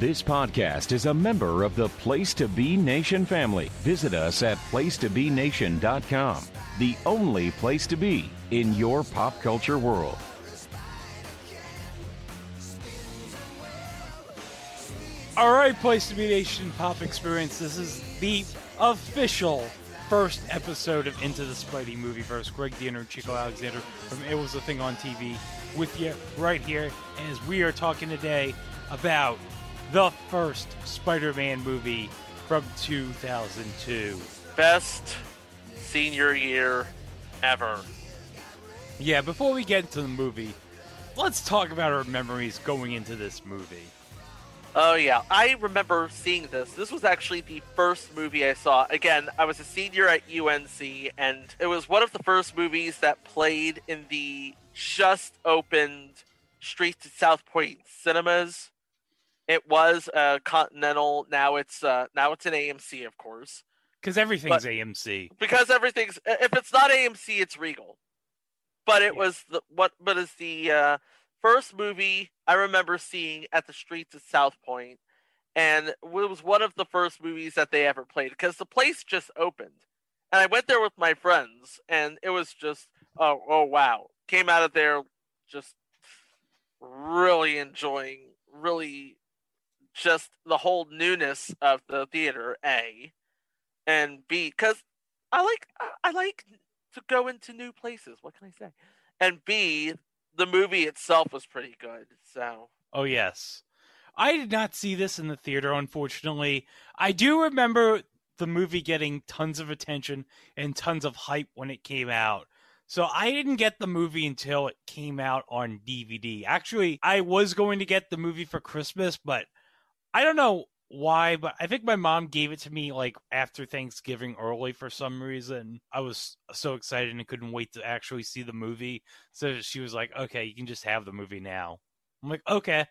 This podcast is a member of the Place to Be Nation family. Visit us at placetobenation.com, the only place to be in your pop culture world. All right, Place to Be Nation Pop Experience. This is the official first episode of Into the Spidey Movieverse. Greg Diener and Chico Alexander from It Was a Thing on TV with you right here as we are talking today about the first Spider-Man movie from 2002. Best senior year ever. Yeah, before we get into the movie, let's talk about our memories going into this movie. Oh yeah, I remember seeing this. This was actually the first movie I saw. Again, I was a senior at UNC, and it was one of the first movies that played in the just opened Streets at South Point cinemas. It was a Continental. Now it's uh, now it's an AMC, of course. Because everything's but, AMC. Because everything's if it's not AMC, it's Regal. But it yeah. was the what? But is the uh, first movie I remember seeing at the streets of South Point, and it was one of the first movies that they ever played because the place just opened, and I went there with my friends, and it was just oh oh wow, came out of there just really enjoying, really just the whole newness of the theater. A and B because I like I like to go into new places. What can I say? And B, the movie itself was pretty good. So. Oh yes, I did not see this in the theater. Unfortunately, I do remember the movie getting tons of attention and tons of hype when it came out. So I didn't get the movie until it came out on DVD. Actually, I was going to get the movie for Christmas, but I don't know why, but I think my mom gave it to me like after Thanksgiving early for some reason. I was so excited and couldn't wait to actually see the movie. So she was like, okay, you can just have the movie now. I'm like, okay.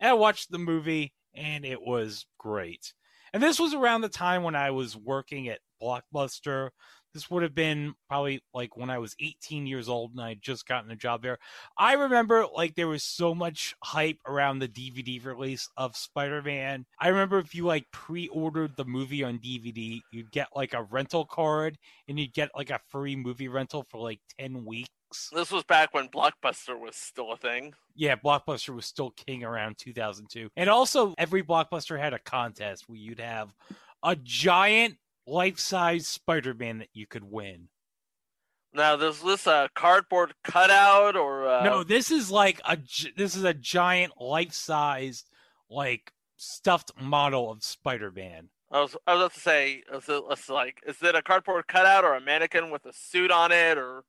And I watched the movie and it was great. And this was around the time when I was working at Blockbuster this would have been probably like when I was 18 years old and I had just gotten a job there. I remember like there was so much hype around the DVD release of Spider Man. I remember if you like pre ordered the movie on DVD, you'd get like a rental card and you'd get like a free movie rental for like 10 weeks. This was back when Blockbuster was still a thing. Yeah, Blockbuster was still king around 2002. And also, every Blockbuster had a contest where you'd have a giant life-size Spider-Man that you could win. Now, is this a cardboard cutout or? A... No, this is like a this is a giant life-sized like stuffed model of Spider-Man. I was I was about to say, is it let's like, is it a cardboard cutout or a mannequin with a suit on it, or?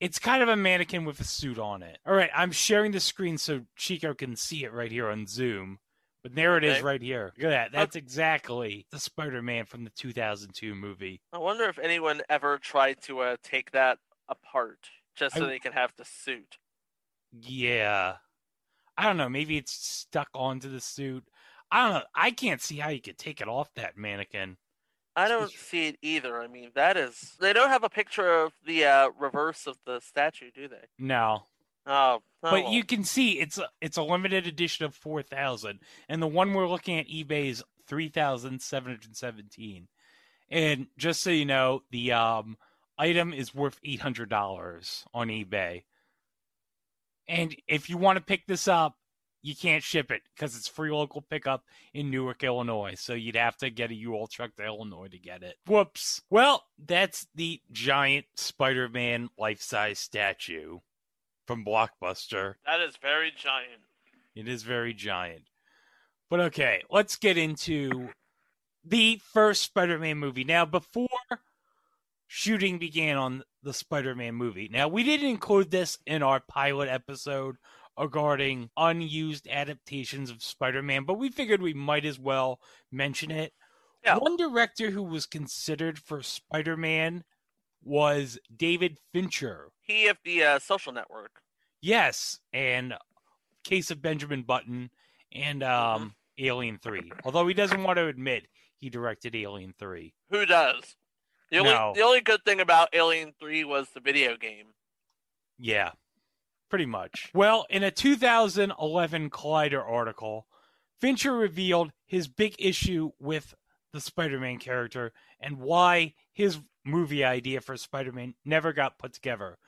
It's kind of a mannequin with a suit on it. All right, I'm sharing the screen so Chico can see it right here on Zoom. But there it is right here. Look at that. That's exactly the Spider Man from the 2002 movie. I wonder if anyone ever tried to uh, take that apart just so I... they can have the suit. Yeah. I don't know. Maybe it's stuck onto the suit. I don't know. I can't see how you could take it off that mannequin. I don't see it either. I mean, that is. They don't have a picture of the uh, reverse of the statue, do they? No. Oh, oh, but you can see it's a, it's a limited edition of four thousand, and the one we're looking at eBay is three thousand seven hundred seventeen. And just so you know, the um, item is worth eight hundred dollars on eBay. And if you want to pick this up, you can't ship it because it's free local pickup in Newark, Illinois. So you'd have to get a U-Haul truck to Illinois to get it. Whoops. Well, that's the giant Spider-Man life-size statue from Blockbuster. That is very giant. It is very giant. But okay, let's get into the first Spider Man movie. Now, before shooting began on the Spider Man movie, now we didn't include this in our pilot episode regarding unused adaptations of Spider Man, but we figured we might as well mention it. Yeah. One director who was considered for Spider Man was David Fincher. He of the uh, Social Network. Yes, and Case of Benjamin Button and um, mm-hmm. Alien Three. Although he doesn't want to admit he directed Alien Three. Who does? The only no. the only good thing about Alien Three was the video game. Yeah, pretty much. Well, in a 2011 Collider article, Fincher revealed his big issue with the Spider Man character and why his movie idea for Spider Man never got put together.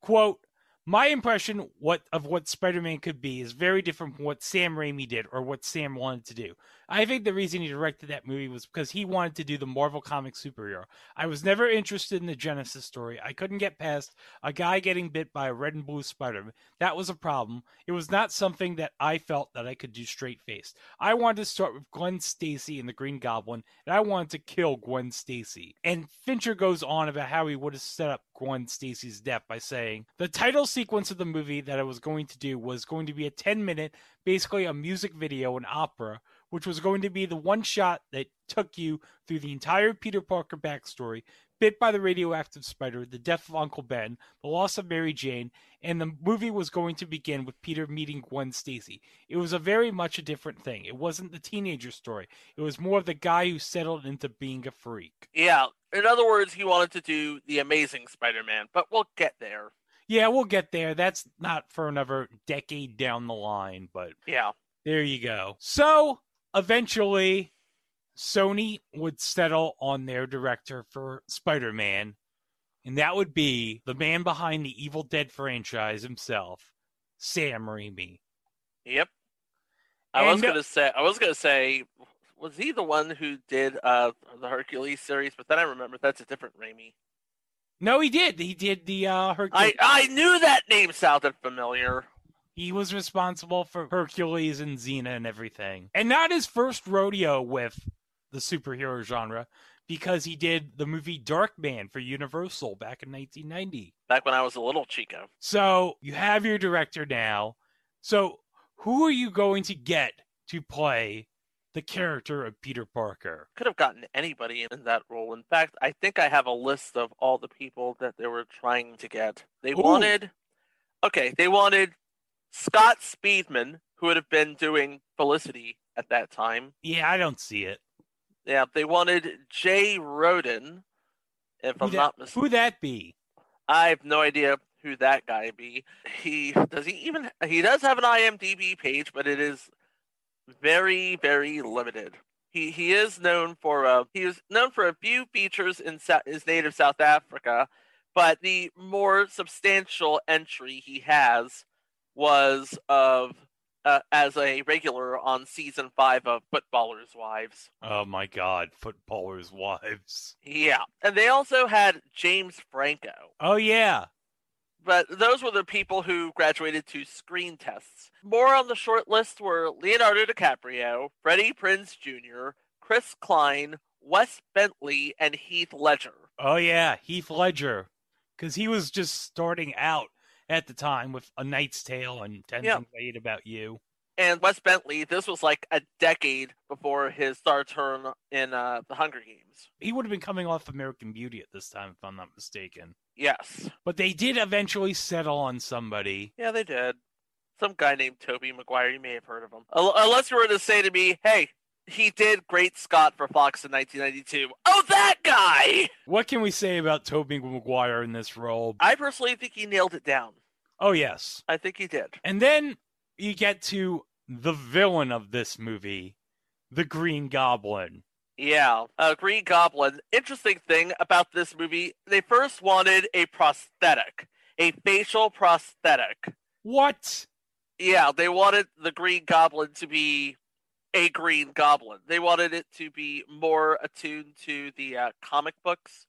Quote, my impression what of what Spider-Man could be is very different from what Sam Raimi did or what Sam wanted to do. I think the reason he directed that movie was because he wanted to do the Marvel comic superhero. I was never interested in the Genesis story. I couldn't get past a guy getting bit by a red and blue spider. That was a problem. It was not something that I felt that I could do straight faced. I wanted to start with Gwen Stacy and the Green Goblin, and I wanted to kill Gwen Stacy. And Fincher goes on about how he would have set up Gwen Stacy's death by saying the title sequence of the movie that I was going to do was going to be a 10 minute, basically a music video, an opera which was going to be the one shot that took you through the entire Peter Parker backstory, bit by the radioactive spider, the death of Uncle Ben, the loss of Mary Jane, and the movie was going to begin with Peter meeting Gwen Stacy. It was a very much a different thing. It wasn't the teenager story. It was more of the guy who settled into being a freak. Yeah. In other words, he wanted to do the amazing Spider-Man, but we'll get there. Yeah, we'll get there. That's not for another decade down the line, but yeah. There you go. So, eventually Sony would settle on their director for Spider Man, and that would be the man behind the Evil Dead franchise himself, Sam Raimi. Yep. I and, was gonna say I was gonna say was he the one who did uh, the Hercules series? But then I remember that's a different Raimi. No, he did. He did the uh, Hercules. I I knew that name sounded familiar. He was responsible for Hercules and Xena and everything. And not his first rodeo with the superhero genre because he did the movie Darkman for Universal back in 1990. Back when I was a little Chico. So you have your director now. So who are you going to get to play the character of Peter Parker? Could have gotten anybody in that role. In fact, I think I have a list of all the people that they were trying to get. They Ooh. wanted. Okay, they wanted Scott Speedman, who would have been doing Felicity at that time. Yeah, I don't see it. Yeah, they wanted Jay Rodan, if who I'm that, not mistaken. Who that be? I have no idea who that guy be. He does he even he does have an IMDb page, but it is very very limited. He he is known for uh, he is known for a few features in sa- his native South Africa, but the more substantial entry he has was of uh, as a regular on season five of Footballers' Wives. Oh my God, Footballers' Wives. Yeah, and they also had James Franco. Oh yeah, but those were the people who graduated to screen tests. More on the short list were Leonardo DiCaprio, Freddie Prinze Jr., Chris Klein, Wes Bentley, and Heath Ledger. Oh yeah, Heath Ledger, because he was just starting out at the time with A Knight's Tale and Ten yeah. Things I Hate About You. And Wes Bentley, this was like a decade before his star turn in uh, the Hunger Games. He would have been coming off American Beauty at this time, if I'm not mistaken. Yes. But they did eventually settle on somebody. Yeah, they did. Some guy named Tobey Maguire. You may have heard of him. Unless you were to say to me, hey, he did Great Scott for Fox in 1992. Oh, that guy! What can we say about Tobey Maguire in this role? I personally think he nailed it down. Oh, yes. I think he did. And then you get to the villain of this movie, the Green Goblin. Yeah, uh, Green Goblin. Interesting thing about this movie, they first wanted a prosthetic, a facial prosthetic. What? Yeah, they wanted the Green Goblin to be a Green Goblin. They wanted it to be more attuned to the uh, comic books.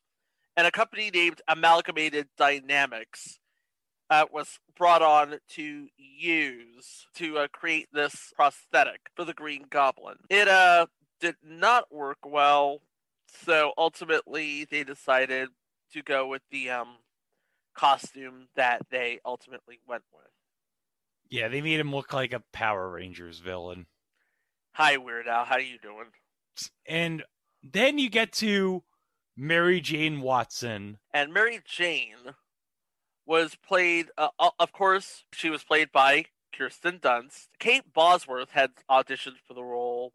And a company named Amalgamated Dynamics uh, was brought on to use to uh, create this prosthetic for the Green Goblin. It uh, did not work well, so ultimately they decided to go with the um, costume that they ultimately went with. Yeah, they made him look like a Power Rangers villain. Hi, Weird Al. How are you doing? And then you get to Mary Jane Watson. And Mary Jane was played, uh, uh, of course, she was played by Kirsten Dunst. Kate Bosworth had auditioned for the role,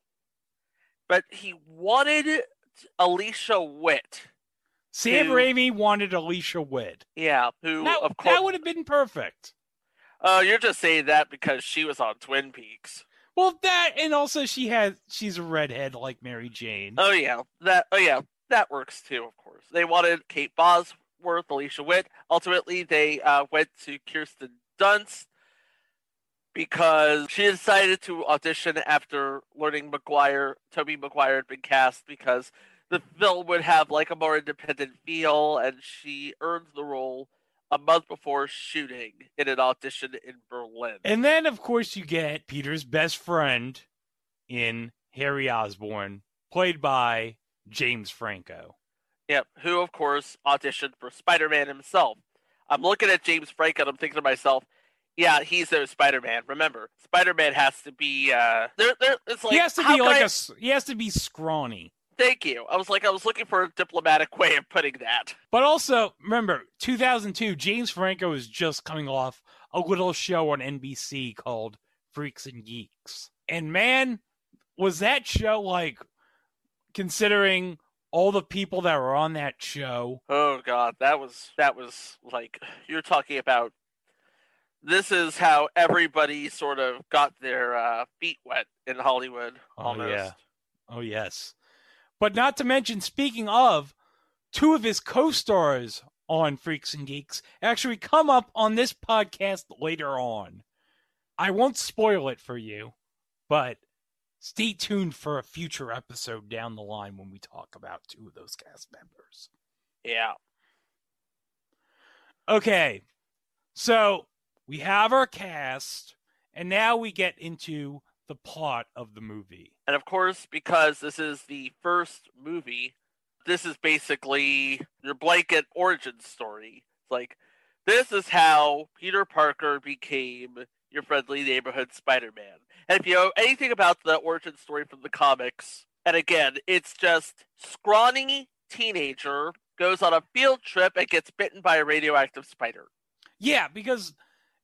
but he wanted Alicia Witt. Sam who, Raimi wanted Alicia Witt. Yeah, who that, of course that would have been perfect. Oh, uh, you're just saying that because she was on Twin Peaks. Well, that and also she has she's a redhead like Mary Jane. Oh yeah, that oh yeah, that works too. Of course, they wanted Kate Bosworth, Alicia Witt. Ultimately, they uh, went to Kirsten Dunst because she decided to audition after learning Maguire, Tobey Maguire had been cast because the film would have like a more independent feel, and she earned the role a month before shooting in an audition in Berlin. And then, of course, you get Peter's best friend in Harry Osborn, played by James Franco. Yep, who of course auditioned for Spider-Man himself. I'm looking at James Franco and I'm thinking to myself, yeah, he's a Spider-Man. Remember, Spider-Man has to be uh there there it's like he has to be like I... a he has to be scrawny. Thank you. I was like, I was looking for a diplomatic way of putting that. But also, remember, 2002, James Franco is just coming off a little show on NBC called Freaks and Geeks. And man, was that show like, considering all the people that were on that show. Oh god, that was that was like you're talking about this is how everybody sort of got their uh, feet wet in Hollywood. Oh almost. yeah. Oh yes. But not to mention, speaking of, two of his co stars on Freaks and Geeks actually come up on this podcast later on. I won't spoil it for you, but stay tuned for a future episode down the line when we talk about two of those cast members. Yeah. Okay. So we have our cast, and now we get into the plot of the movie. And of course, because this is the first movie, this is basically your blanket origin story. It's like, this is how Peter Parker became your friendly neighborhood Spider Man. And if you know anything about the origin story from the comics, and again, it's just scrawny teenager goes on a field trip and gets bitten by a radioactive spider. Yeah, because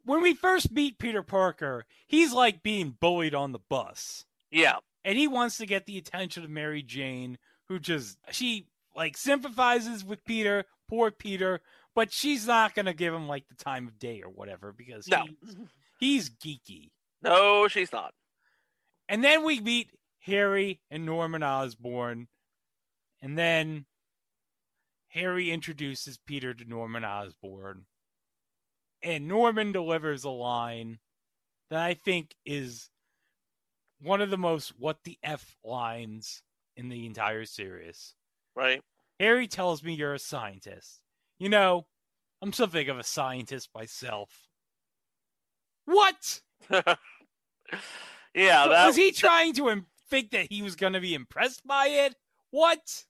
when we first meet Peter Parker, he's like being bullied on the bus. Yeah. And he wants to get the attention of Mary Jane, who just she like sympathizes with Peter, poor Peter, but she's not gonna give him like the time of day or whatever because no. he's, he's geeky. No, she's not. And then we meet Harry and Norman Osborn, and then Harry introduces Peter to Norman Osborn and Norman delivers a line that I think is one of the most what the F lines in the entire series. Right. Harry tells me you're a scientist. You know, I'm something of a scientist myself. What? yeah, that, was he trying to Im- think that he was going to be impressed by it? What?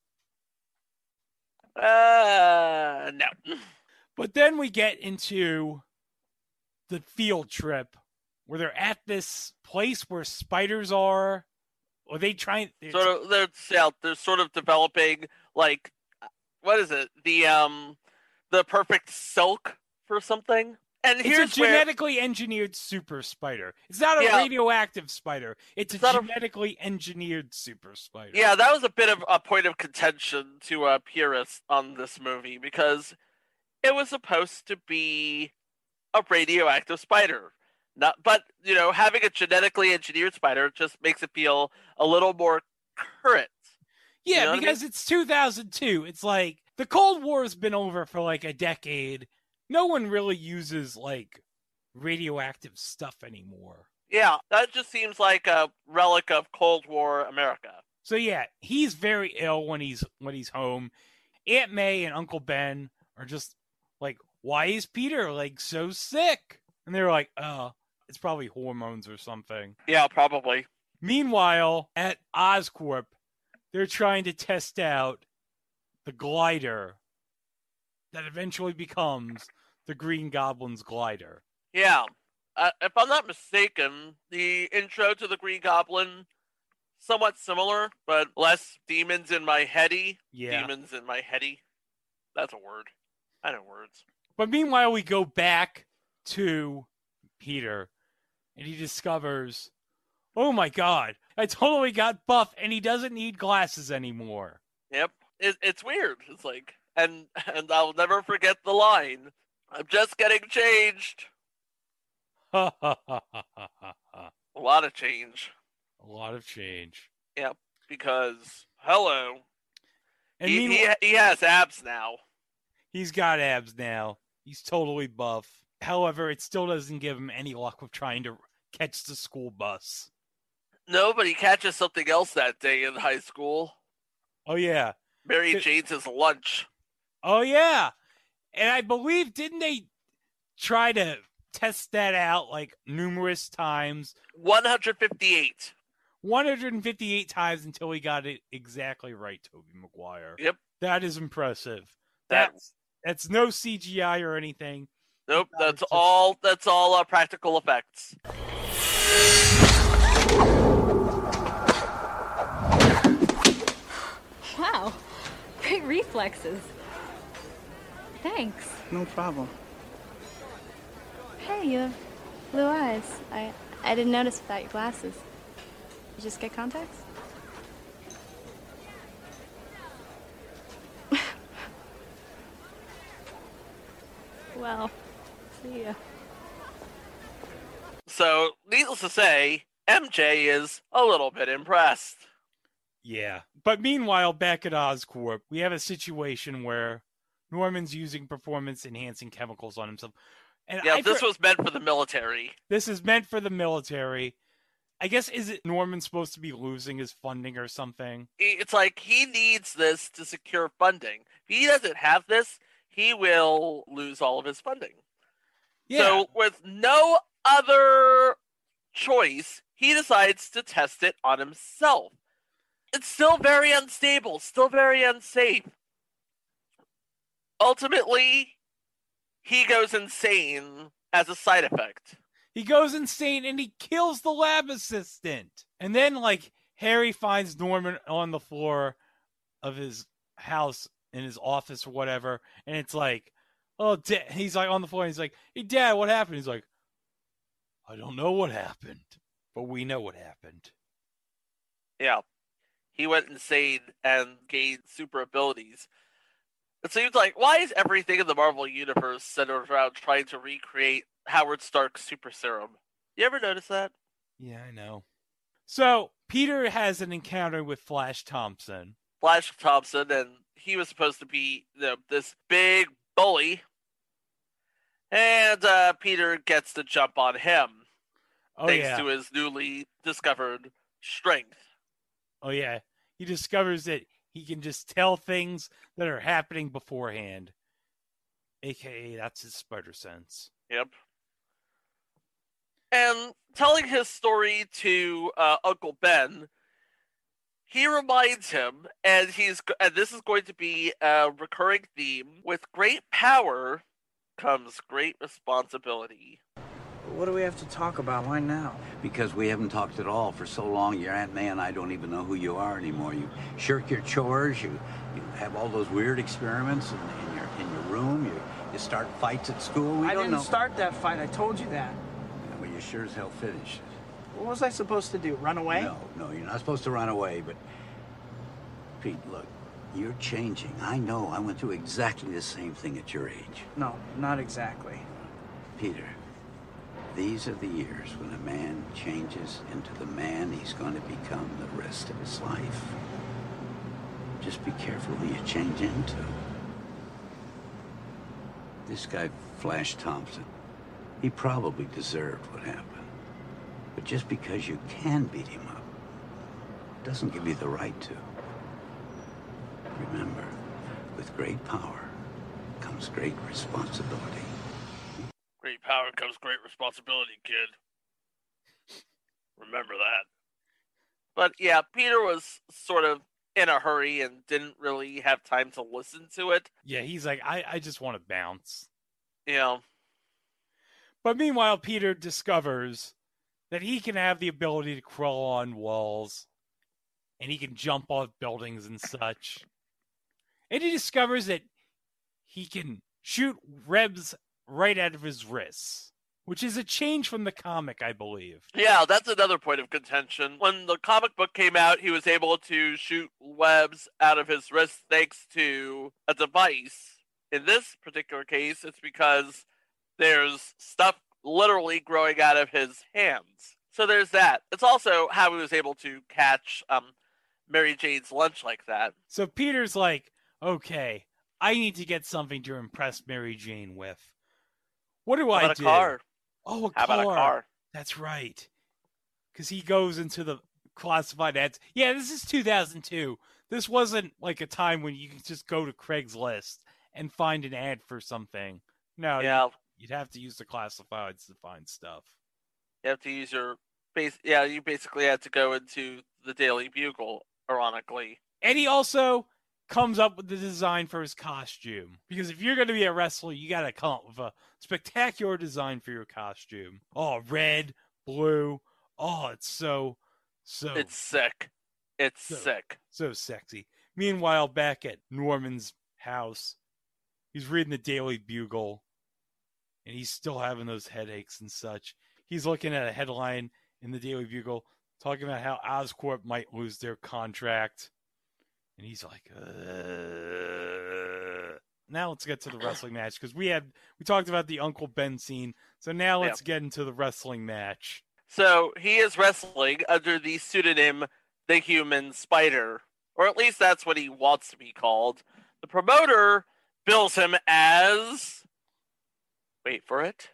Uh, no. But then we get into the field trip where they're at this place where spiders are. Or they trying sort of they're yeah, they're sort of developing like what is it? The um the perfect silk for something. And it's here's a genetically where... engineered super spider. It's not a yeah. radioactive spider. It's, it's a genetically a... engineered super spider. Yeah, that was a bit of a point of contention to uh, purists on this movie because it was supposed to be a radioactive spider. Not, but you know, having a genetically engineered spider just makes it feel a little more current. Yeah, you know because I mean? it's 2002. It's like the Cold War has been over for like a decade. No one really uses like radioactive stuff anymore. Yeah, that just seems like a relic of Cold War America. So yeah, he's very ill when he's when he's home. Aunt May and Uncle Ben are just why is Peter like so sick? And they're like, oh, it's probably hormones or something. Yeah, probably. Meanwhile, at Oscorp, they're trying to test out the glider that eventually becomes the Green Goblin's glider. Yeah. Uh, if I'm not mistaken, the intro to the Green Goblin somewhat similar, but less demons in my heady. Yeah. Demons in my heady. That's a word. I know words. But meanwhile, we go back to Peter, and he discovers, oh my god, I totally got buff, and he doesn't need glasses anymore. Yep, it, it's weird. It's like, and and I'll never forget the line. I'm just getting changed. A lot of change. A lot of change. Yep. Because hello, And he, he he has abs now. he's got abs now. He's totally buff. However, it still doesn't give him any luck with trying to catch the school bus. No, but he catches something else that day in high school. Oh yeah. Mary Th- Jane's lunch. Oh yeah. And I believe didn't they try to test that out like numerous times? 158. 158 times until he got it exactly right, Tobey Maguire. Yep. That is impressive. That That's that's no CGI or anything. nope. That That's just- all. That's all uh, practical effects. Wow, great reflexes. Thanks. No problem. Hey, you have blue eyes. I I didn't notice without your glasses. You just get contacts? Well, see ya. So, needless to say, MJ is a little bit impressed. Yeah. But meanwhile, back at Oscorp, we have a situation where Norman's using performance enhancing chemicals on himself. And Yeah, I this fr- was meant for the military. this is meant for the military. I guess is it Norman supposed to be losing his funding or something? It's like he needs this to secure funding. If he doesn't have this, he will lose all of his funding. Yeah. So, with no other choice, he decides to test it on himself. It's still very unstable, still very unsafe. Ultimately, he goes insane as a side effect. He goes insane and he kills the lab assistant. And then, like, Harry finds Norman on the floor of his house in his office or whatever. And it's like, oh, da-. he's like on the floor. And he's like, hey, Dad, what happened? He's like, I don't know what happened, but we know what happened. Yeah. He went insane and gained super abilities. It seems like why is everything in the Marvel universe centered around trying to recreate Howard Stark's super serum? You ever notice that? Yeah, I know. So Peter has an encounter with Flash Thompson. Flash Thompson, and he was supposed to be you know, this big bully, and uh, Peter gets to jump on him Oh thanks yeah. to his newly discovered strength. Oh yeah. He discovers that he can just tell things that are happening beforehand. AKA that's his spider sense. Yep. And telling his story to uh, Uncle Ben, he reminds him, and he's and this is going to be a recurring theme. With great power comes great responsibility. What do we have to talk about? Why now? Because we haven't talked at all for so long. Your Aunt May and I don't even know who you are anymore. You shirk your chores. You, you have all those weird experiments in, in your in your room. You, you start fights at school. We I don't didn't know. start that fight. I told you that. Yeah, well, you sure as hell finished. What was I supposed to do? Run away? No, no, you're not supposed to run away. But Pete, look, you're changing. I know. I went through exactly the same thing at your age. No, not exactly. Peter, these are the years when a man changes into the man he's going to become the rest of his life. Just be careful who you change into. This guy, Flash Thompson, he probably deserved what happened. But just because you can beat him up doesn't give you the right to. Remember, with great power comes great responsibility. Great power comes great responsibility, kid. Remember that. But yeah, Peter was sort of in a hurry and didn't really have time to listen to it. Yeah, he's like, I, I just want to bounce. Yeah. But meanwhile, Peter discovers that he can have the ability to crawl on walls and he can jump off buildings and such. And he discovers that he can shoot webs right out of his wrists, which is a change from the comic, I believe. Yeah, that's another point of contention. When the comic book came out, he was able to shoot webs out of his wrists thanks to a device. In this particular case, it's because there's stuff literally growing out of his hands. So there's that. It's also how he was able to catch um, Mary Jane's lunch like that. So Peter's like, okay, I need to get something to impress Mary Jane with. What do I about do? a car? Oh, a How car. about a car? That's right. Because he goes into the classified ads. Yeah, this is 2002. This wasn't like a time when you could just go to Craigslist and find an ad for something. No, Yeah, you'd have to use the classifieds to find stuff. you have to use your base. Yeah, you basically had to go into the Daily Bugle. Ironically, And he also comes up with the design for his costume. Because if you're going to be a wrestler, you got to come up with a spectacular design for your costume. Oh, red, blue. Oh, it's so, so, it's sick. It's So- sick. so sexy. Meanwhile, back at Norman's house, he's reading the Daily Bugle and he's still having those headaches and such. He's looking at a headline in the Daily Bugle talking about how Oscorp might lose their contract. And he's like, uh... now let's get to the wrestling match because we had we talked about the Uncle Ben scene. So now let's get into the wrestling match. So he is wrestling under the pseudonym The Human Spider, or at least that's what he wants to be called. The promoter bills him as. Wait for it.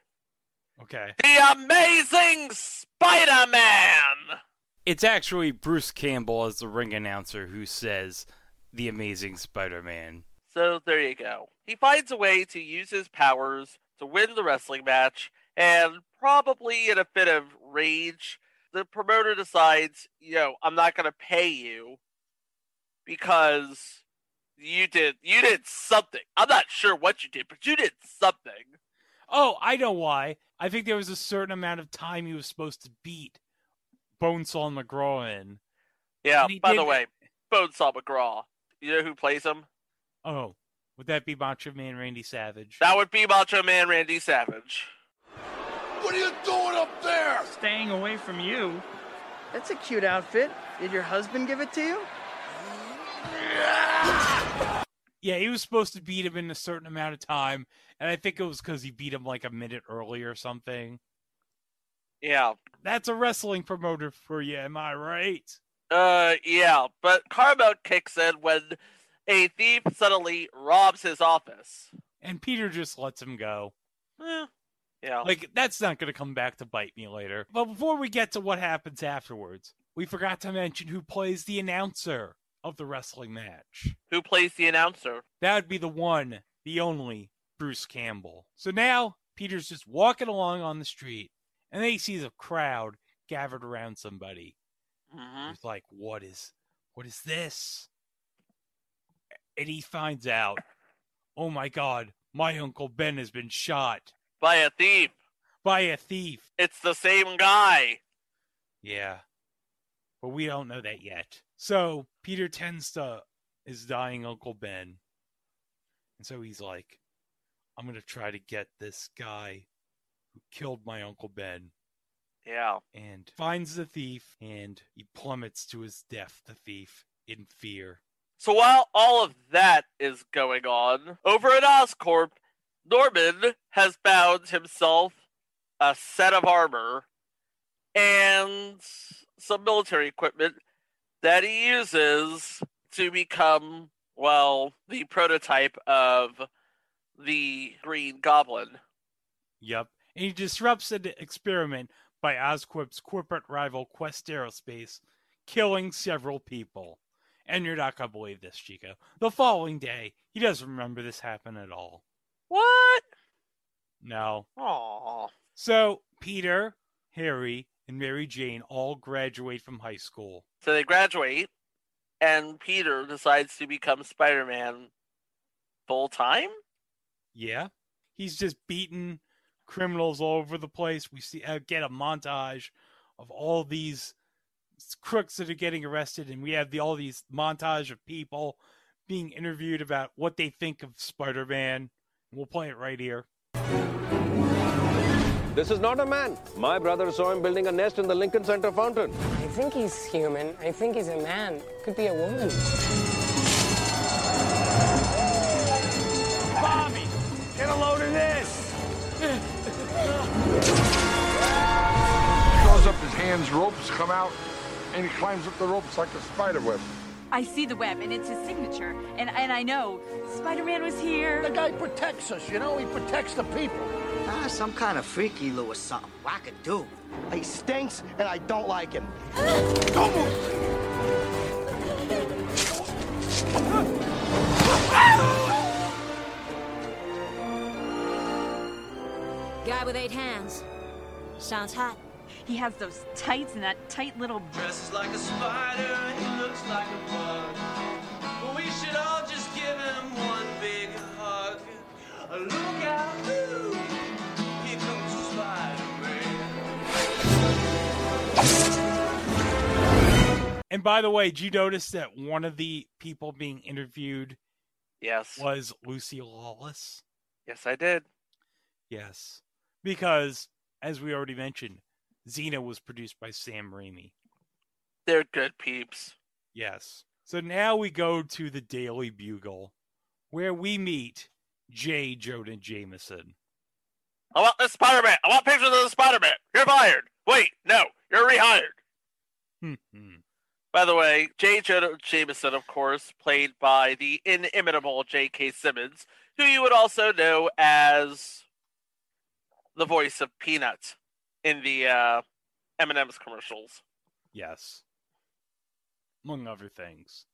Okay. The Amazing Spider Man! It's actually Bruce Campbell as the ring announcer who says the amazing Spider-Man. So there you go. He finds a way to use his powers to win the wrestling match, and probably in a fit of rage, the promoter decides, yo, I'm not gonna pay you because you did you did something. I'm not sure what you did, but you did something. Oh, I know why. I think there was a certain amount of time he was supposed to beat Bonesaw McGraw in. Yeah, by did- the way, Bonesaw McGraw. You know who plays him? Oh, would that be Macho Man Randy Savage? That would be Macho Man Randy Savage. What are you doing up there? Staying away from you. That's a cute outfit. Did your husband give it to you? Yeah, he was supposed to beat him in a certain amount of time, and I think it was because he beat him like a minute early or something. Yeah. That's a wrestling promoter for you, am I right? Uh, yeah, but karma kicks in when a thief suddenly robs his office. And Peter just lets him go. Eh, yeah. Like, that's not going to come back to bite me later. But before we get to what happens afterwards, we forgot to mention who plays the announcer of the wrestling match. Who plays the announcer? That would be the one, the only Bruce Campbell. So now Peter's just walking along on the street, and then he sees a crowd gathered around somebody. hmm He's like, "What is, what is this?" And he finds out, "Oh my God, my uncle Ben has been shot By a thief. by a thief." It's the same guy. Yeah. But we don't know that yet. So Peter tends to his dying Uncle Ben. And so he's like, I'm going to try to get this guy who killed my Uncle Ben Yeah. and finds the thief and he plummets to his death, the thief, in fear. So while all of that is going on, over at Oscorp, Norman has bound himself a set of armor and some military equipment that he uses to become, well, the prototype of the Green Goblin. Yep. And he disrupts an experiment by Oscorp's corporate rival Quest Aerospace, killing several people. And you're not going to believe this, Chico. The following day, he doesn't remember this happened at all. What? No. Aww. So, Peter, Harry, and Mary Jane all graduate from high school. So they graduate, and Peter decides to become Spider Man full time? Yeah. He's just beating criminals all over the place. We see uh, get a montage of all these crooks that are getting arrested, and we have the, all these montage of people being interviewed about what they think of Spider Man. We'll play it right here. This is not a man. My brother saw him building a nest in the Lincoln Center fountain. I think he's human. I think he's a man. Could be a woman. Bobby, get a load of this. he Throws up his hands ropes come out, and he climbs up the ropes like a spider web. I see the web, and it's his signature. And, and I know Spider-Man was here. The guy protects us, you know? He protects the people. Some kind of freaky Lewis something. Wackadoo. He stinks, and I don't like him. Don't move! Guy with eight hands. Sounds hot. He has those tights and that tight little. Dresses like a spider, he looks like a bug. But we should all just give him one big hug. Look out, ooh, And by the way, did you notice that one of the people being interviewed Yes. was Lucy Lawless? Yes, I did. Yes. Because, as we already mentioned, Xena was produced by Sam Raimi. They're good peeps. Yes. So now we go to the Daily Bugle, where we meet J. Jonah Jameson. I want the Spider-Man. I want pictures of the Spider-Man. You're fired. Wait, no, you're rehired. Hmm. By the way, J. Jonah Jameson, of course, played by the inimitable J.K. Simmons, who you would also know as the voice of Peanut in the uh, M&M's commercials. Yes. Among other things.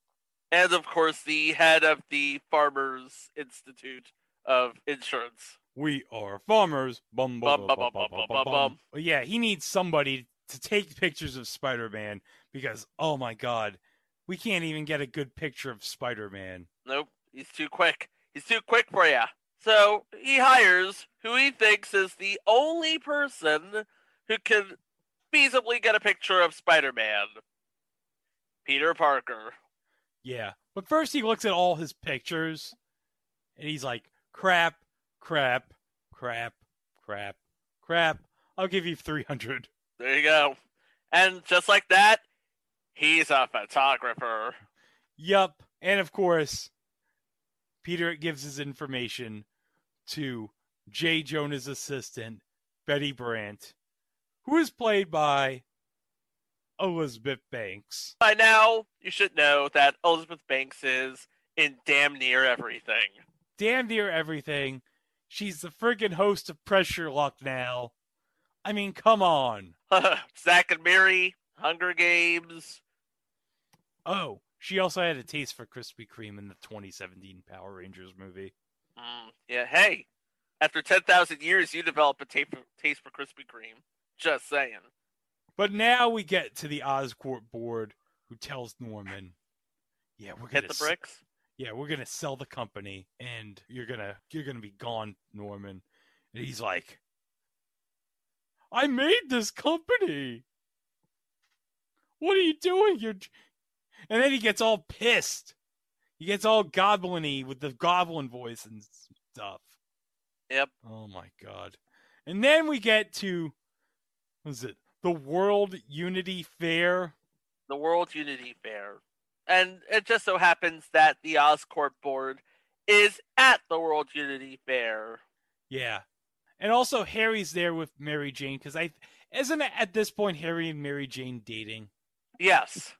And of course, the head of the Farmers Institute of Insurance. We are farmers. Bum, bum, bum, bum, bum, bum, bum, bum, bum. Yeah, he needs somebody to take pictures of Spider Man because, oh my god, we can't even get a good picture of Spider Man. Nope, he's too quick. He's too quick for you. So he hires who he thinks is the only person who can feasibly get a picture of Spider Man Peter Parker. Yeah. But first he looks at all his pictures and he's like, crap, crap, crap, crap, crap. I'll give you 300. There you go. And just like that, he's a photographer. Yup. And of course, Peter gives his information to J. Jonah's assistant, Betty Brandt, who is played by Elizabeth Banks. By now, you should know that Elizabeth Banks is in damn near everything. Damn near everything. She's the friggin' host of Press Your Luck now. I mean, come on. Zack and Miri, Hunger Games. Oh, she also had a taste for Krispy Kreme in the 2017 Power Rangers movie. Mm, yeah, hey, after 10,000 years, you develop a ta- taste for Krispy Kreme. Just saying. But now we get to the Oscorp board who tells Norman, "Yeah, we're gonna Hit the s- bricks. yeah, we're gonna sell the company, and you're gonna you're gonna be gone, Norman." And he's like, "I made this company. What are you doing? You're," and then he gets all pissed. He gets all goblin-y with the goblin voice and stuff. Yep. Oh my god. And then we get to what is it? The World Unity Fair. The World Unity Fair. And it just so happens that the Oscorp board is at the World Unity Fair. Yeah. And also Harry's there with Mary Jane because I isn't it at this point Harry and Mary Jane dating? Yes.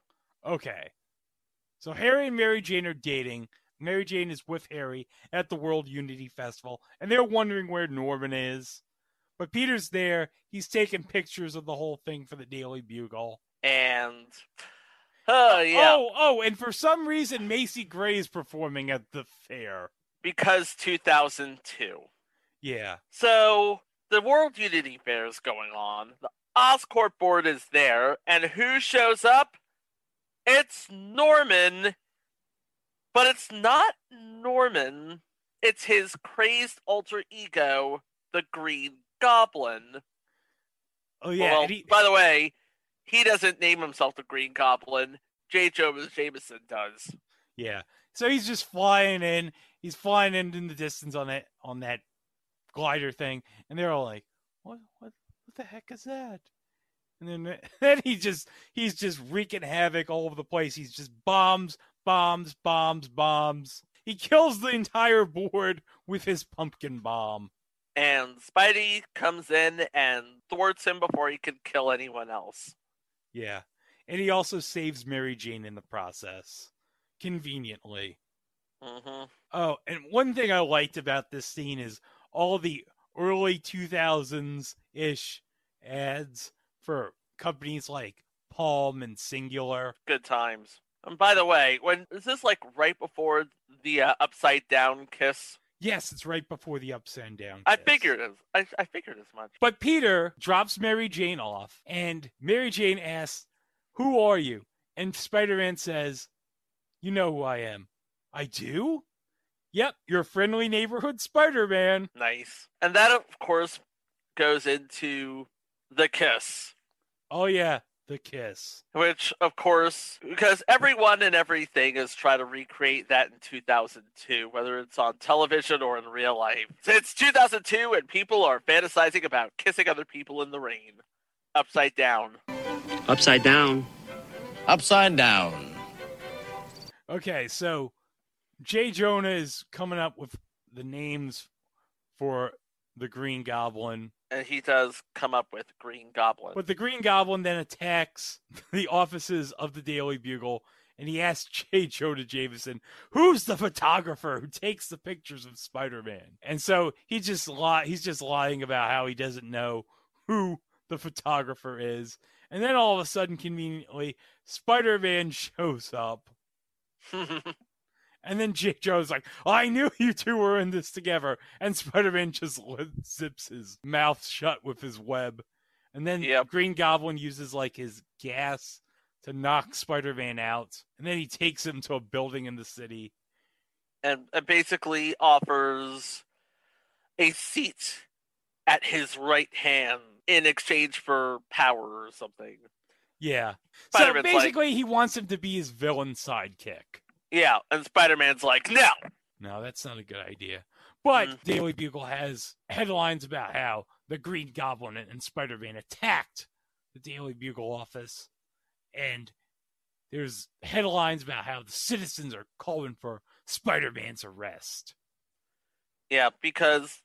Okay. So Harry and Mary Jane are dating. Mary Jane is with Harry at the World Unity Festival, and they're wondering where Norman is. But Peter's there. He's taking pictures of the whole thing for the Daily Bugle. And oh yeah, Oh, oh, and for some reason Macy Gray is performing at the fair. because 2002. Yeah. So the World Unity Fair is going on. The Oscorp board is there, and who shows up? It's Norman. But it's not Norman. It's his crazed alter ego, the Green Goblin. Oh yeah. Well, he- by the way, he doesn't name himself the Green Goblin. J. Jonah Jameson does. Yeah. So he's just flying in. He's flying in in the distance on that on that glider thing, and they're all like, "What? What? What the heck is that?" And then then he just he's just wreaking havoc all over the place. He's just bombs, bombs, bombs, bombs. He kills the entire board with his pumpkin bomb. And Spidey comes in and thwarts him before he can kill anyone else. Yeah. And he also saves Mary Jane in the process. Conveniently. Mm-hmm. Oh, and one thing I liked about this scene is all the early 2000s ish ads for companies like Palm and Cingular. Good times. And by the way, when is this like right before the uh, upside down kiss? Yes, it's right before the upside down. I figured as I, I figured as much. But Peter drops Mary Jane off, and Mary Jane asks, Who are you? And Spider Man says, You know who I am. I do? Yep, you're friendly neighborhood Spider Man. Nice. And that of course goes into the kiss. Oh, yeah, the kiss. Which, of course, because everyone and everything is trying to recreate that in 2002, whether it's on television or in real life. It's 2002 and people are fantasizing about kissing other people in the rain. Upside down. Upside down. Upside down. Okay, so J. Jonah is coming up with the names for the Green Goblin. And he does come up with Green Goblin. But the Green Goblin then attacks the offices of the Daily Bugle and he asks J. Jonah Jameson, who's the photographer who takes the pictures of Spider-Man? And so he just li- he's just lying about how he doesn't know who the photographer is. And then all of a sudden, conveniently, Spider-Man shows up. And then. Joe's like, I knew you two were in this together. And Spider Man just zips his mouth shut with his web. And then Yep. Green Goblin uses like his gas to knock Spider Man out. And then he takes him to a building in the city. and, and basically offers a seat at his right hand in exchange for power or something. Yeah. So Spider-Man's like- basically, he wants him to be his villain sidekick. Yeah, and Spider Man's like, no. No, that's not a good idea. But mm-hmm. Daily Bugle has headlines about how the Green Goblin and Spider Man attacked the Daily Bugle office. And there's headlines about how the citizens are calling for Spider Man's arrest. Yeah, because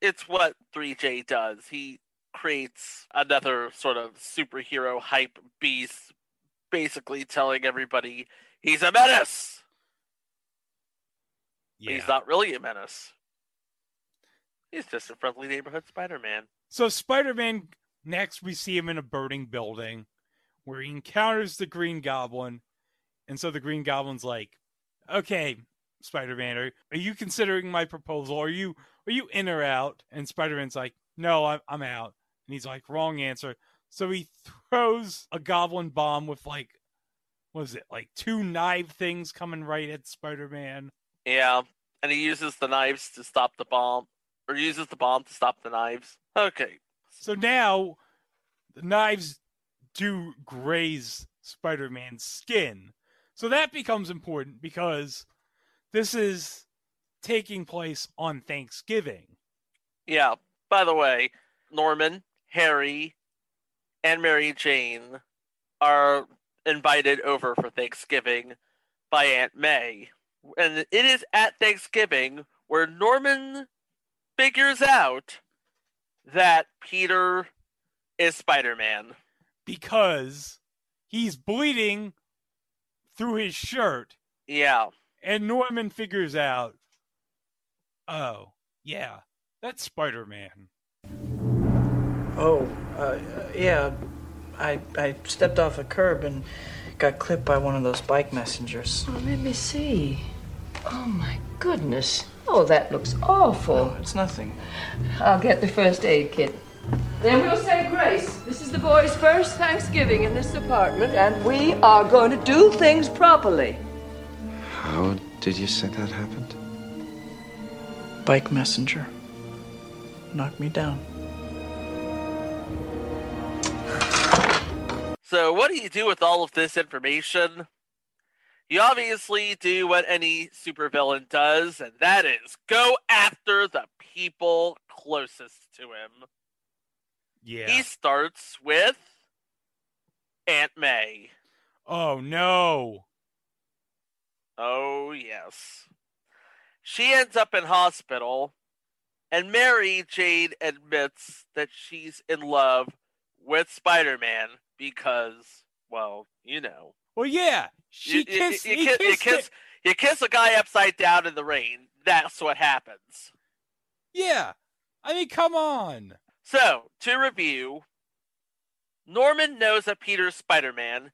it's what 3J does. He creates another sort of superhero hype beast, basically telling everybody he's a menace. But He's not really a menace. He's just a friendly neighborhood Spider Man. So Spider Man next we see him in a burning building where he encounters the Green Goblin. And so the Green Goblin's like, Okay, Spider Man, are, are you considering my proposal? Are you are you in or out? And Spider Man's like, No, I'm I'm out. And he's like, Wrong answer. So he throws a goblin bomb with like what is it, like two knife things coming right at Spider Man. Yeah, and he uses the knives to stop the bomb, or uses the bomb to stop the knives. Okay. So now the knives do graze Spider Man's skin. So that becomes important because this is taking place on Thanksgiving. Yeah. By the way, Norman, Harry, and Mary Jane are invited over for Thanksgiving by Aunt May. And it is at Thanksgiving where Norman figures out that Peter is Spider Man. Because he's bleeding through his shirt. Yeah. And Norman figures out, oh, yeah, that's Spider Man. Oh, uh, yeah. I I stepped off a curb and got clipped by one of those bike messengers. Oh, let me see. Oh, my goodness. Oh, that looks awful. Oh, it's nothing. I'll get the first aid kit. Then we'll say grace. This is the boys' first Thanksgiving in this apartment, and we are going to do things properly. How did you say that happened? Bike messenger. Knocked me down. So, what do you do with all of this information? You obviously do what any supervillain does, and that is go after the people closest to him. Yeah. He starts with Aunt May. Oh, no. Oh, yes. She ends up in hospital, and Mary Jane admits that she's in love with Spider Man because, well, you know. Well, yeah, she you, kissed. you, you, kiss, you kiss you kiss a guy upside down in the rain. That's what happens. Yeah, I mean, come on. So, to review, Norman knows that Peter's Spider Man.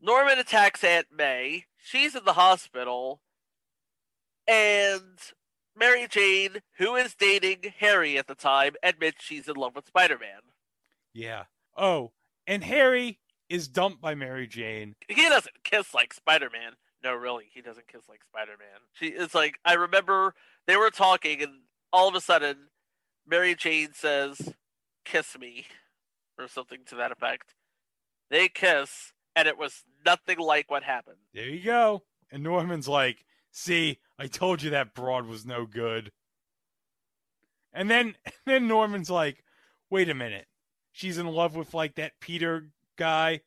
Norman attacks Aunt May. She's in the hospital. And Mary Jane, who is dating Harry at the time, admits she's in love with Spider Man. Yeah. Oh, and Harry is dumped by Mary Jane. He doesn't kiss like Spider Man. No, really, he doesn't kiss like Spider Man. She it's like I remember they were talking, and all of a sudden, Mary Jane says, "Kiss me," or something to that effect. They kiss, and it was nothing like what happened. There you go. And Norman's like, "See, I told you that broad was no good." And then, and then Norman's like, "Wait a minute, she's in love with like that Peter guy,"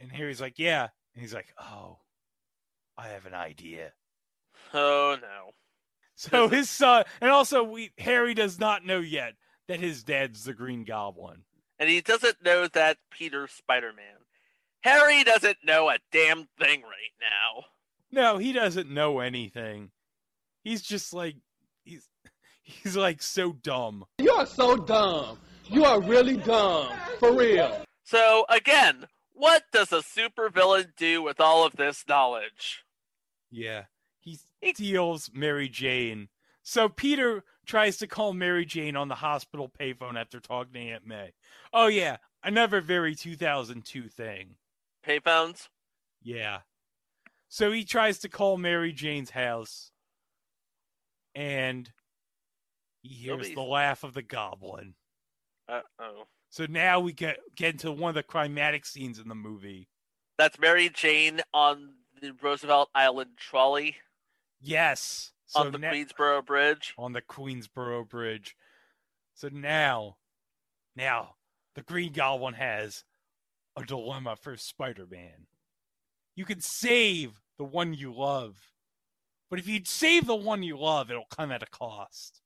and Harry's like, "Yeah," and he's like, "Oh, I have an idea." Oh no. So his son, and also we Harry does not know yet that his dad's the Green Goblin. And he doesn't know that Peter's Spider Man. Harry doesn't know a damn thing right now. No, he doesn't know anything. He's just like he's he's like so dumb. You are so dumb. You are really dumb. For real. So again, what does a supervillain do with all of this knowledge? Yeah. He steals Mary Jane. So Peter tries to call Mary Jane on the hospital payphone after talking to Aunt May. Oh yeah, another very 2002 thing. Payphones? Yeah. So he tries to call Mary Jane's house and he hears Nobody's- the laugh of the goblin. Uh oh. So now we get get into one of the climatic scenes in the movie. That's Mary Jane on the Roosevelt Island trolley Yes. So on the Queensboro Bridge. on the Queensboro Bridge. So now, now the Green Goblin has a dilemma for Spider-Man. You can save the one you love, but if you save the one you love, it'll come at a cost.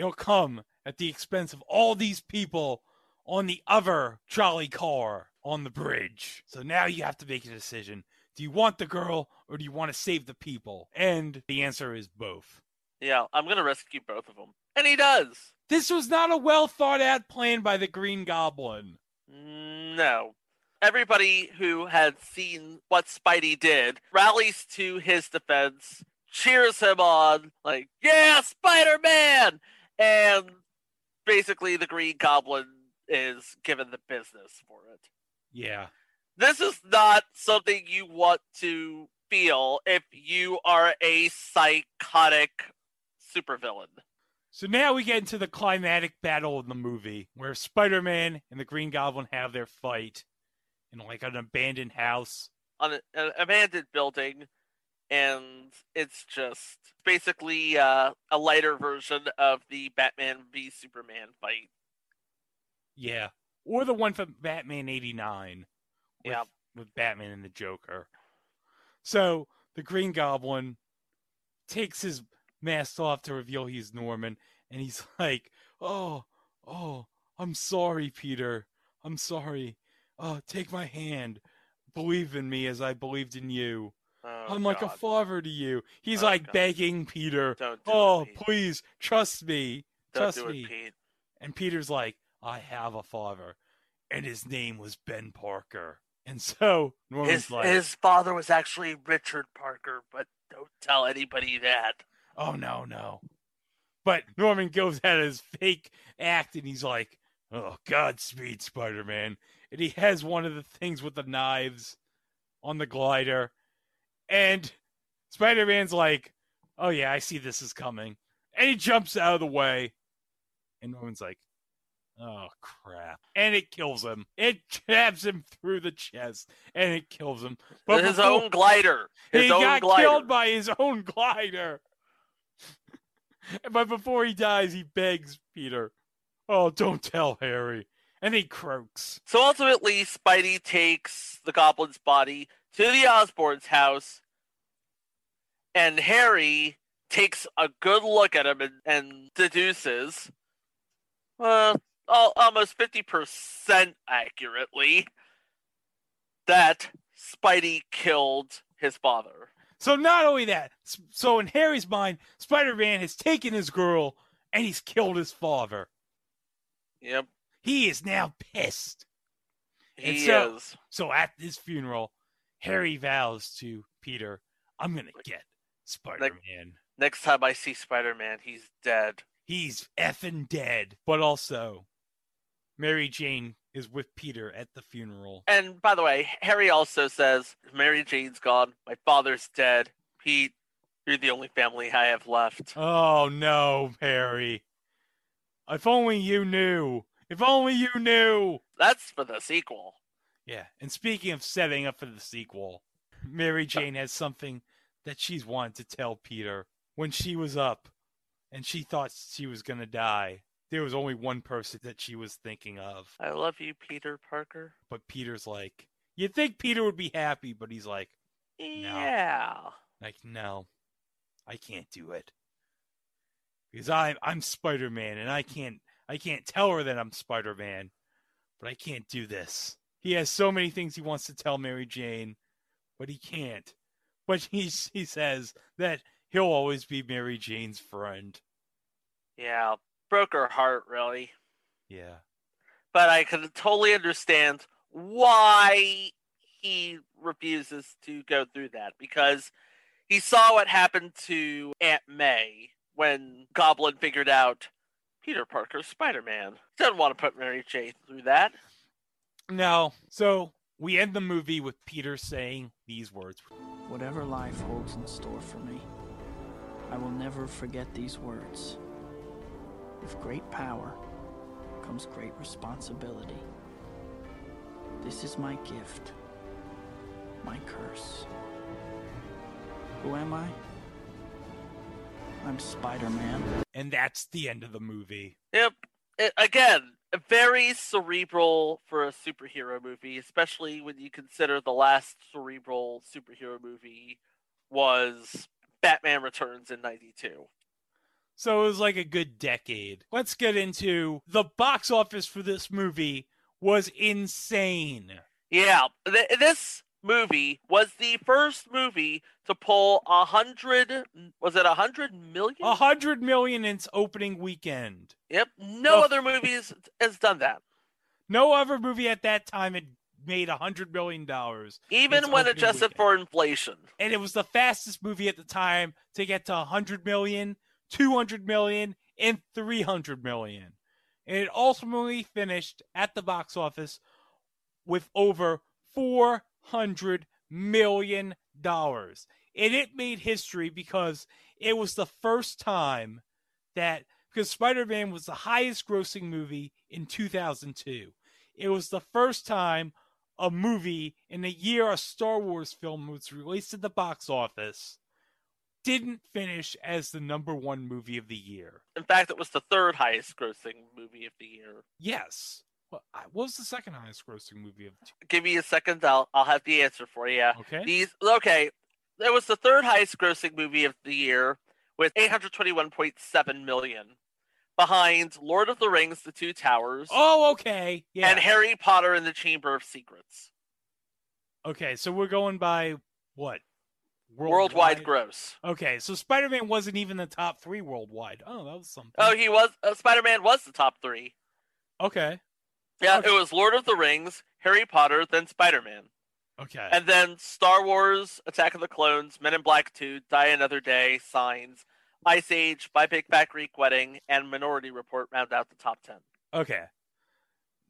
It'll come at the expense of all these people on the other trolley car on the bridge. So now you have to make a decision. Do you want the girl or do you want to save the people? And the answer is both. Yeah, I'm gonna rescue both of them, and he does. This was not a well thought out plan by the Green Goblin. No. Everybody who had seen what Spidey did rallies to his defense, cheers him on, like, yeah, Spider Man! And basically, the Green Goblin is given the business for it. Yeah. This is not something you want to feel if you are a psychotic supervillain. So now we get into the climatic battle in the movie where Spider Man and the Green Goblin have their fight in like an abandoned house. on an abandoned building, and it's just basically uh, a lighter version of the Batman v Superman fight. Yeah. Or the one from Batman 89. With, Yeah. With Batman and the Joker. So the Green Goblin takes his mask off to reveal he's Norman, and he's like, Oh, oh, I'm sorry, Peter. I'm sorry. Oh, take my hand. Believe in me as I believed in you. Oh, I'm like a father to you. He's Oh, like God. begging Peter. Don't do it, oh, Pete. please trust me. Don't trust do it, me. Pete. And Peter's like, I have a father, and his name was Ben Parker. And so Norman's His like, his father was actually Richard Parker, but don't tell anybody that. oh no, no. But Norman goes at his fake act, and he's like, oh, Godspeed, Spider Man. And he has one of the things with the knives on the glider. And Spider Man's like, oh yeah, I see this is coming. And he jumps out of the way. And Norman's like, oh crap. And it kills him. It jabs him through the chest and it kills him. But his before- own glider. His he own got glider. killed by his own glider. but before he dies, he begs Peter, oh, don't tell Harry. And he croaks. So ultimately, Spidey takes the Goblin's body to the Osborn's house, and Harry takes a good look at him and, and deduces, well, al- almost 50% accurately that Spidey killed his father. So not only that, so in Harry's mind, Spider-Man has taken his girl and he's killed his father. Yep. He is now pissed. And He so, is. So at this funeral, Harry vows to Peter, "I'm gonna get Spider-Man. Next time I see Spider Man, he's dead. He's effing dead." But also, Mary Jane is with Peter at the funeral. And by the way, Harry also says, Mary Jane's gone. My father's dead. Pete, you're the only family I have left. Oh no, Harry! If only you knew. If only you knew. That's for the sequel. Yeah, and speaking of setting up for the sequel, Mary Jane has something that she's wanted to tell Peter. When she was up and she thought she was going to die, there was only one person that she was thinking of. I love you, Peter Parker. But Peter's like, you'd think Peter would be happy, but he's like, Yeah. like, no, I can't do it. Because I'm I'm Spider Man and I can't I can't tell her that I'm Spider Man, but I can't do this. He has so many things he wants to tell Mary Jane, but he can't. But he he says that he'll always be Mary Jane's friend. Yeah. Broke her heart, really. Yeah. But I can totally understand why he refuses to go through that because he saw what happened to Aunt May when Goblin figured out Peter Parker's Spider Man. Doesn't want to put Mary Jane through that. No. So we end the movie with Peter saying these words. Whatever life holds in store for me, I will never forget these words. With great power comes great responsibility. This is my gift, my curse. Who am I? I'm Spider Man. And that's the end of the movie. Yep. It, again, very cerebral for a superhero movie, especially when you consider the last cerebral superhero movie was Batman Returns in 92. So it was like a good decade. Let's get into the box office for this movie was insane. Yeah, th- this movie was the first movie to pull a hundred. Was it a hundred million? A hundred million in its opening weekend. Yep. No The- other movies has, done that. No other movie at that time had made a hundred million dollars. Even when adjusted weekend. for inflation. and it was the fastest movie at the time to get to 100 million, 200 million, and 300 million. And it ultimately finished at the box office with over 400 million dollars. And it made history because it was the first time that because Spider-Man was the highest grossing movie in 2002. It was the first time a movie in the year a Star Wars film was released at the box office didn't finish as the number one movie of the year. In fact, it was the third highest grossing movie of the year. Yes. I- what was the second highest grossing movie of the year? Give me a second. I'll I'll have the answer for you. Okay. These okay. It was the third highest grossing movie of the year with 821.7 million, behind Lord of the Rings: The Two Towers Oh, okay. Yeah. and Harry Potter and the Chamber of Secrets. okay, so we're going by what? Worldwide, gross. Okay, so Spider-Man wasn't even the top three worldwide. Oh, that was something. Oh, he was uh, Spider-Man was the top three. Okay. Yeah, it was Lord of the Rings, Harry Potter, then Spider-Man. Okay. And then Star Wars, Attack of the Clones, Men in Black 2, Die Another Day, Signs, Ice Age, My Big Fat Greek Wedding, and Minority Report round out the top 10. Okay.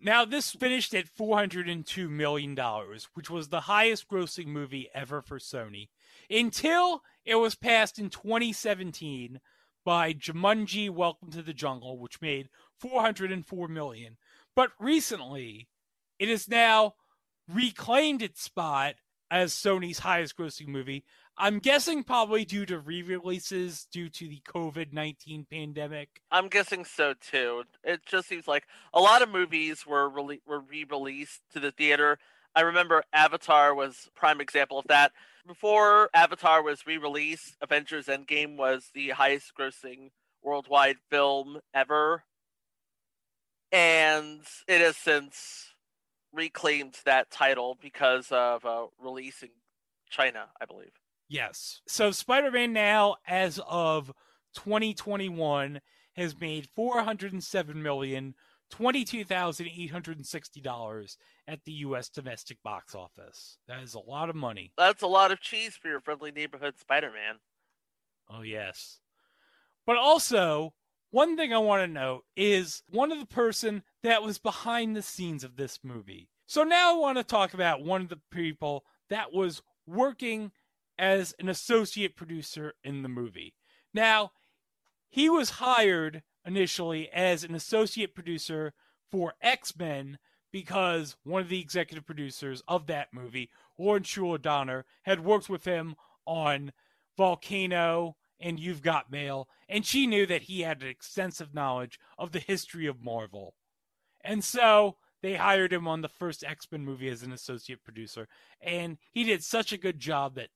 Now this finished at four hundred and two million dollars, which was the highest grossing movie ever for Sony, until it was passed in 2017 by Jumanji: Welcome to the Jungle, which made 404 million. But recently, it has now reclaimed its spot as Sony's highest grossing movie. I'm guessing probably due to re-releases due to the COVID-19 pandemic. I'm guessing so too. It just seems like a lot of movies were rele- were re-released to the theater. I remember Avatar was prime example of that. Before Avatar was re-released, Avengers Endgame was the highest grossing worldwide film ever. And it has since reclaimed that title because of a release in China, I believe. Yes. So Spider Man now, as of 2021, has made $407 million. $22,860 at the U.S. domestic box office. That is a lot of money. That's a lot of cheese for your friendly neighborhood Spider Man. Oh, yes. But also, one thing I want to note is one of the person that was behind the scenes of this movie. So now I want to talk about one of the people that was working as an associate producer in the movie. Now, he was hired initially as an associate producer for X Men because one of the executive producers of that movie, Lauren Shuler Donner, had worked with him on Volcano and You've Got Mail, and she knew that he had an extensive knowledge of the history of Marvel. And so they hired him on the first X Men movie as an associate producer, and he did such a good job that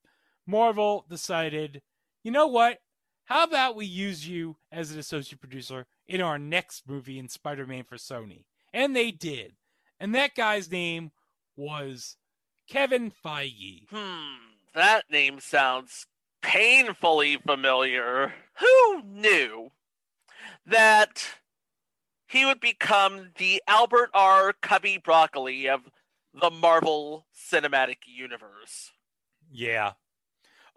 Marvel decided, you know what? How about we use you as an associate producer in our next movie in Spider Man for Sony? And they did. And that guy's name was Kevin Feige. Hmm, that name sounds painfully familiar. Who knew that he would become the Albert R. Cubby Broccoli of the Marvel Cinematic Universe? Yeah.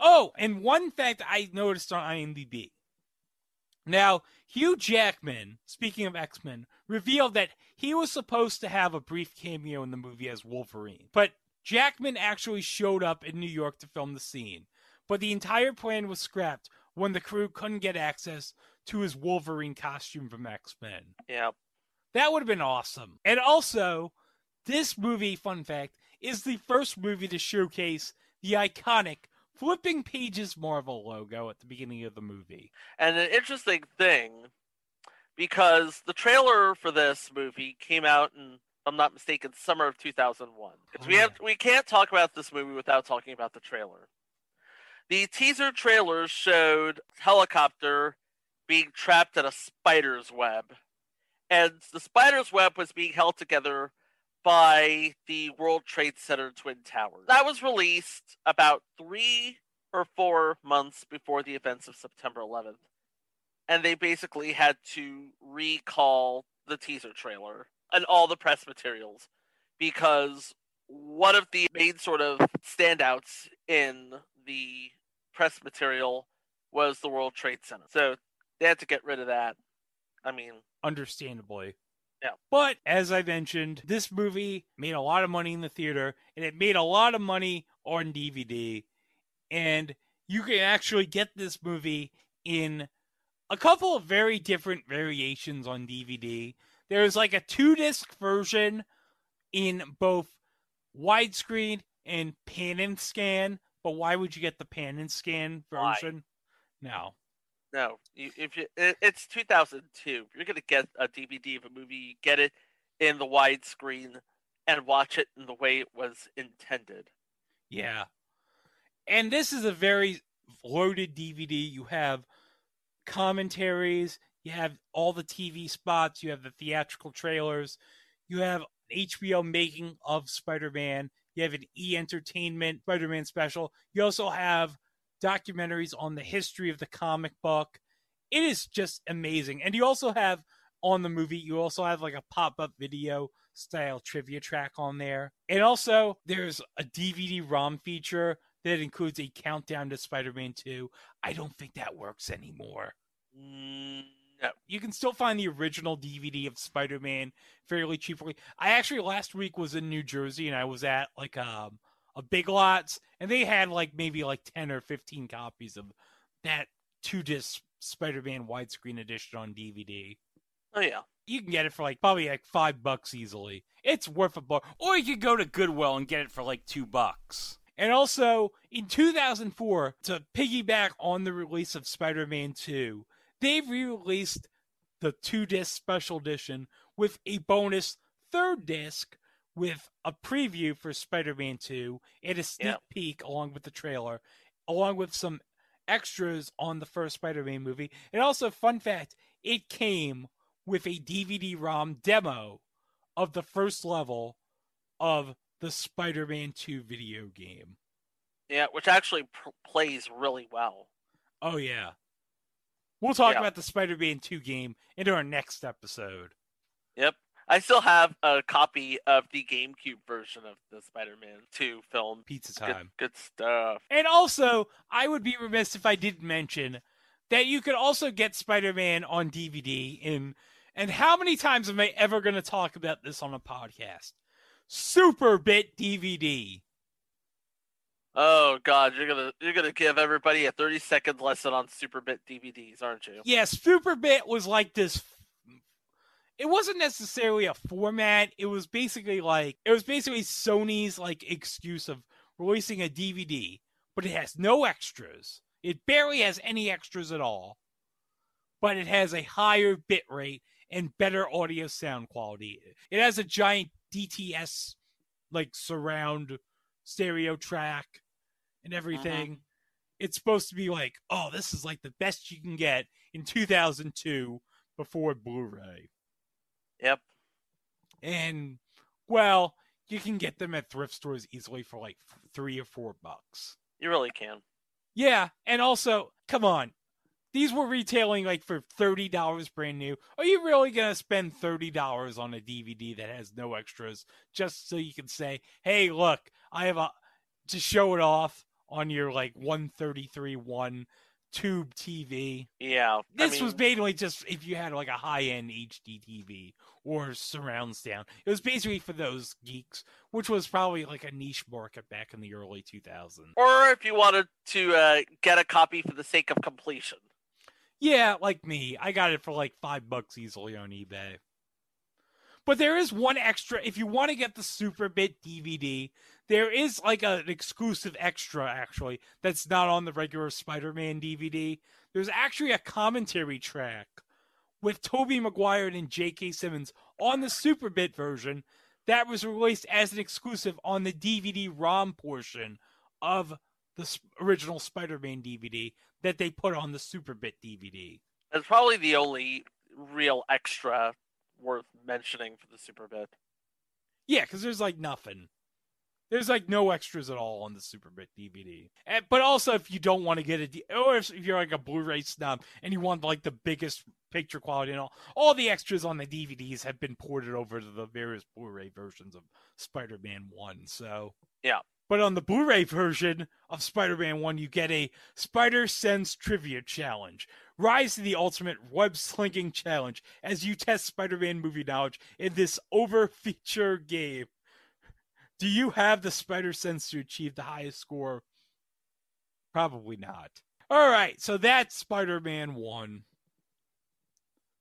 Oh, and one fact I noticed on IMDb. Now, Hugh Jackman, speaking of X Men, revealed that he was supposed to have a brief cameo in the movie as Wolverine. But Jackman actually showed up in New York to film the scene. But the entire plan was scrapped when the crew couldn't get access to his Wolverine costume from X Men. Yeah. That would have been awesome. And also, this movie, fun fact, is the first movie to showcase the iconic flipping pages Marvel logo at the beginning of the movie. And an interesting thing, because the trailer for this movie came out in, I'm not mistaken, summer of 2001. we oh, have we can't talk about this movie without talking about the trailer. The teaser trailer showed helicopter being trapped in a spider's web, and the spider's web was being held together by the World Trade Center Twin Towers. That was released about three or four months before the events of September 11th. And they basically had to recall the teaser trailer and all the press materials because one of the main sort of standouts in the press material was the World Trade Center. So they had to get rid of that. I mean, understandably. Yeah. But as I mentioned, this movie made a lot of money in the theater and it made a lot of money on DVD. And you can actually get this movie in a couple of very different variations on DVD. There's like a two disc version in both widescreen and pan and scan. But why would you get the pan and scan version? Why? No. No, you, if you, it, it's 2002. You're gonna get a DVD of a movie, you get it in the widescreen and watch it in the way it was intended. Yeah, and this is a very loaded DVD. You have commentaries, you have all the TV spots, you have the theatrical trailers, you have HBO making of Spider-Man, you have an E Entertainment Spider-Man special. You also have documentaries on the history of the comic book. It is just amazing. And you also have on the movie, you also have like a pop up video style trivia track on there. And also, there's a DVD ROM feature that includes a countdown to Spider Man 2. I don't think that works anymore. Mm, no. You can still find the original DVD of Spider Man fairly cheaply. I actually last week was in New Jersey and I was at like um a Big Lots, and they had like maybe like ten or fifteen copies of that two disc Spider-Man widescreen edition on DVD. Oh yeah, you can get it for like probably like five bucks easily. It's worth a bar, or you could go to Goodwill and get it for like two bucks. And also in 2004, to piggyback on the release of Spider-Man 2, they re-released the two disc special edition with a bonus third disc with a preview for Spider-Man 2 and a sneak Yeah. peek along with the trailer, along with some extras on the first Spider-Man movie. And also, fun fact, it came with a DVD ROM demo of the first level of the Spider Man 2 video game. Yeah, which actually pr- plays really well. Oh, yeah. We'll talk Yeah. about the Spider Man 2 game in our next episode. Yep. I still have a copy of the GameCube version of the Spider-Man 2 film. Pizza Good- time. Good, stuff. And also, I would be remiss if I didn't mention that you could also get Spider-Man on DVD in and how many times am I ever going to talk about this on a podcast? Super Bit DVD. Oh god, you're gonna you're gonna give everybody a 30 second lesson on Super Bit DVDs, aren't you? Yeah, Super Bit was like this it wasn't necessarily a format. It was basically like it was basically Sony's like excuse of releasing a DVD, but it has no extras. It barely has any extras at all. But it has a higher bit rate and better audio sound quality. It has a giant DTS like surround stereo track and uh-huh. everything. It's supposed to be like, oh, this is like the best you can get in 2002 before Blu-ray. Yep. And well, you can get them at thrift stores easily for like three or four bucks. You really can. Yeah, and also, come on, these were retailing like for thirty dollars brand new. Are you really gonna spend thirty dollars on a DVD that has no extras just so you can say, "Hey, look, I have a," to show it off on your like one thirty three one tube TV. Yeah. This I mean, was basically just if you had like a high end HD TV or surround sound. It was basically for those geeks, which was probably like a niche market back in the early 2000s. or if you wanted to uh, get a copy for the sake of completion. Yeah, like me. I got it for like five bucks easily on eBay. But there is one extra. If you want to get the Super Bit DVD, there is like a- an exclusive extra, actually, that's not on the regular Spider Man DVD. There's actually a commentary track with Tobey Maguire and J.K. Simmons on the Super Bit version that was released as an exclusive on the DVD ROM portion of the original Spider Man DVD that they put on the Super Bit DVD. That's probably the only real extra worth mentioning for the Super Bit. Yeah, because there's like nothing. There's like no extras at all on the Super Bit DVD. And, but also, if you don't want to get a, D- or if, if you're like a Blu-ray snob and you want like the biggest picture quality and all, all the extras on the DVDs have been ported over to the various Blu-ray versions of Spider-Man One. So Yeah. But on the Blu-ray version of Spider-Man 1, you get a Spider Sense Trivia Challenge. Rise to the ultimate web slinking challenge as you test Spider-Man movie knowledge in this over-feature game. Do you have the Spider Sense to achieve the highest score? Probably not. All right, so that's Spider-Man 1.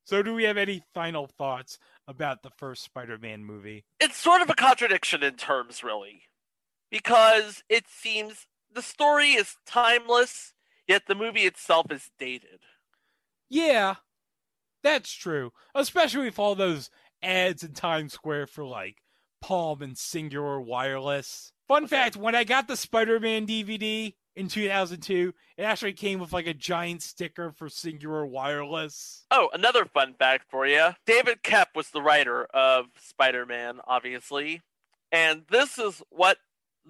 So do we have any final thoughts about the first Spider-Man movie? It's sort of a contradiction in terms, really, because it seems the story is timeless, yet the movie itself is dated. Yeah, that's true. Especially with all those ads in Times Square for like Palm and Cingular Wireless. Fun fact when I got the Spider Man DVD in 2002, it actually came with like a giant sticker for Cingular Wireless. Oh, another fun fact for you David Koepp was the writer of Spider Man, obviously. And this is what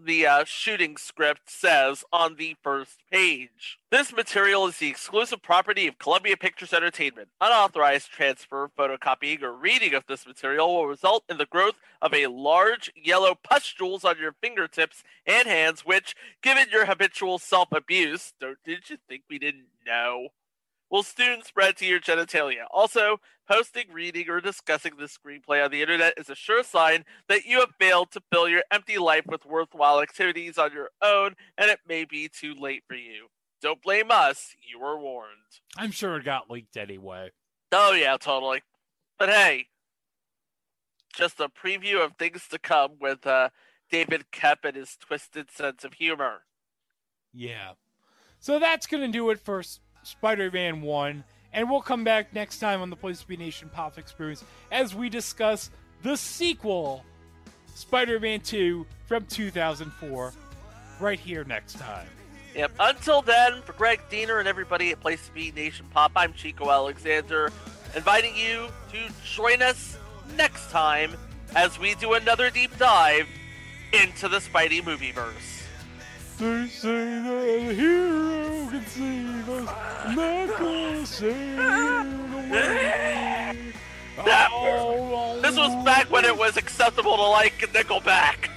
the uh, shooting script says on the first page. This material is the exclusive property of Columbia Pictures Entertainment. Unauthorized transfer, photocopying, or reading of this material will result in the growth of a large yellow pustules on your fingertips and hands, which, given your habitual self abuse, don't did you think we didn't know? Will soon spread to your genitalia. Also, posting, reading, or discussing the screenplay on the internet is a sure sign that you have failed to fill your empty life with worthwhile activities on your own, and it may be too late for you. Don't blame us, you were warned. I'm sure it got leaked anyway. Oh, yeah, totally. But hey, just a preview of things to come with uh, David Koepp and his twisted sense of humor. Yeah. So that's going to do it for Spider Man 1. And we'll come back next time on the Place to Be Nation Pop Experience as we discuss the sequel, Spider Man 2 from 2004, right here next time. Yep. Until then, for Greg Diener and everybody at Place to Be Nation Pop, I'm Chico Alexander. inviting you to join us next time as we do another deep dive into the Spidey movieverse. They say that a hero can save us, Knuckles save the world. That- this was back when it was acceptable to like Nickelback.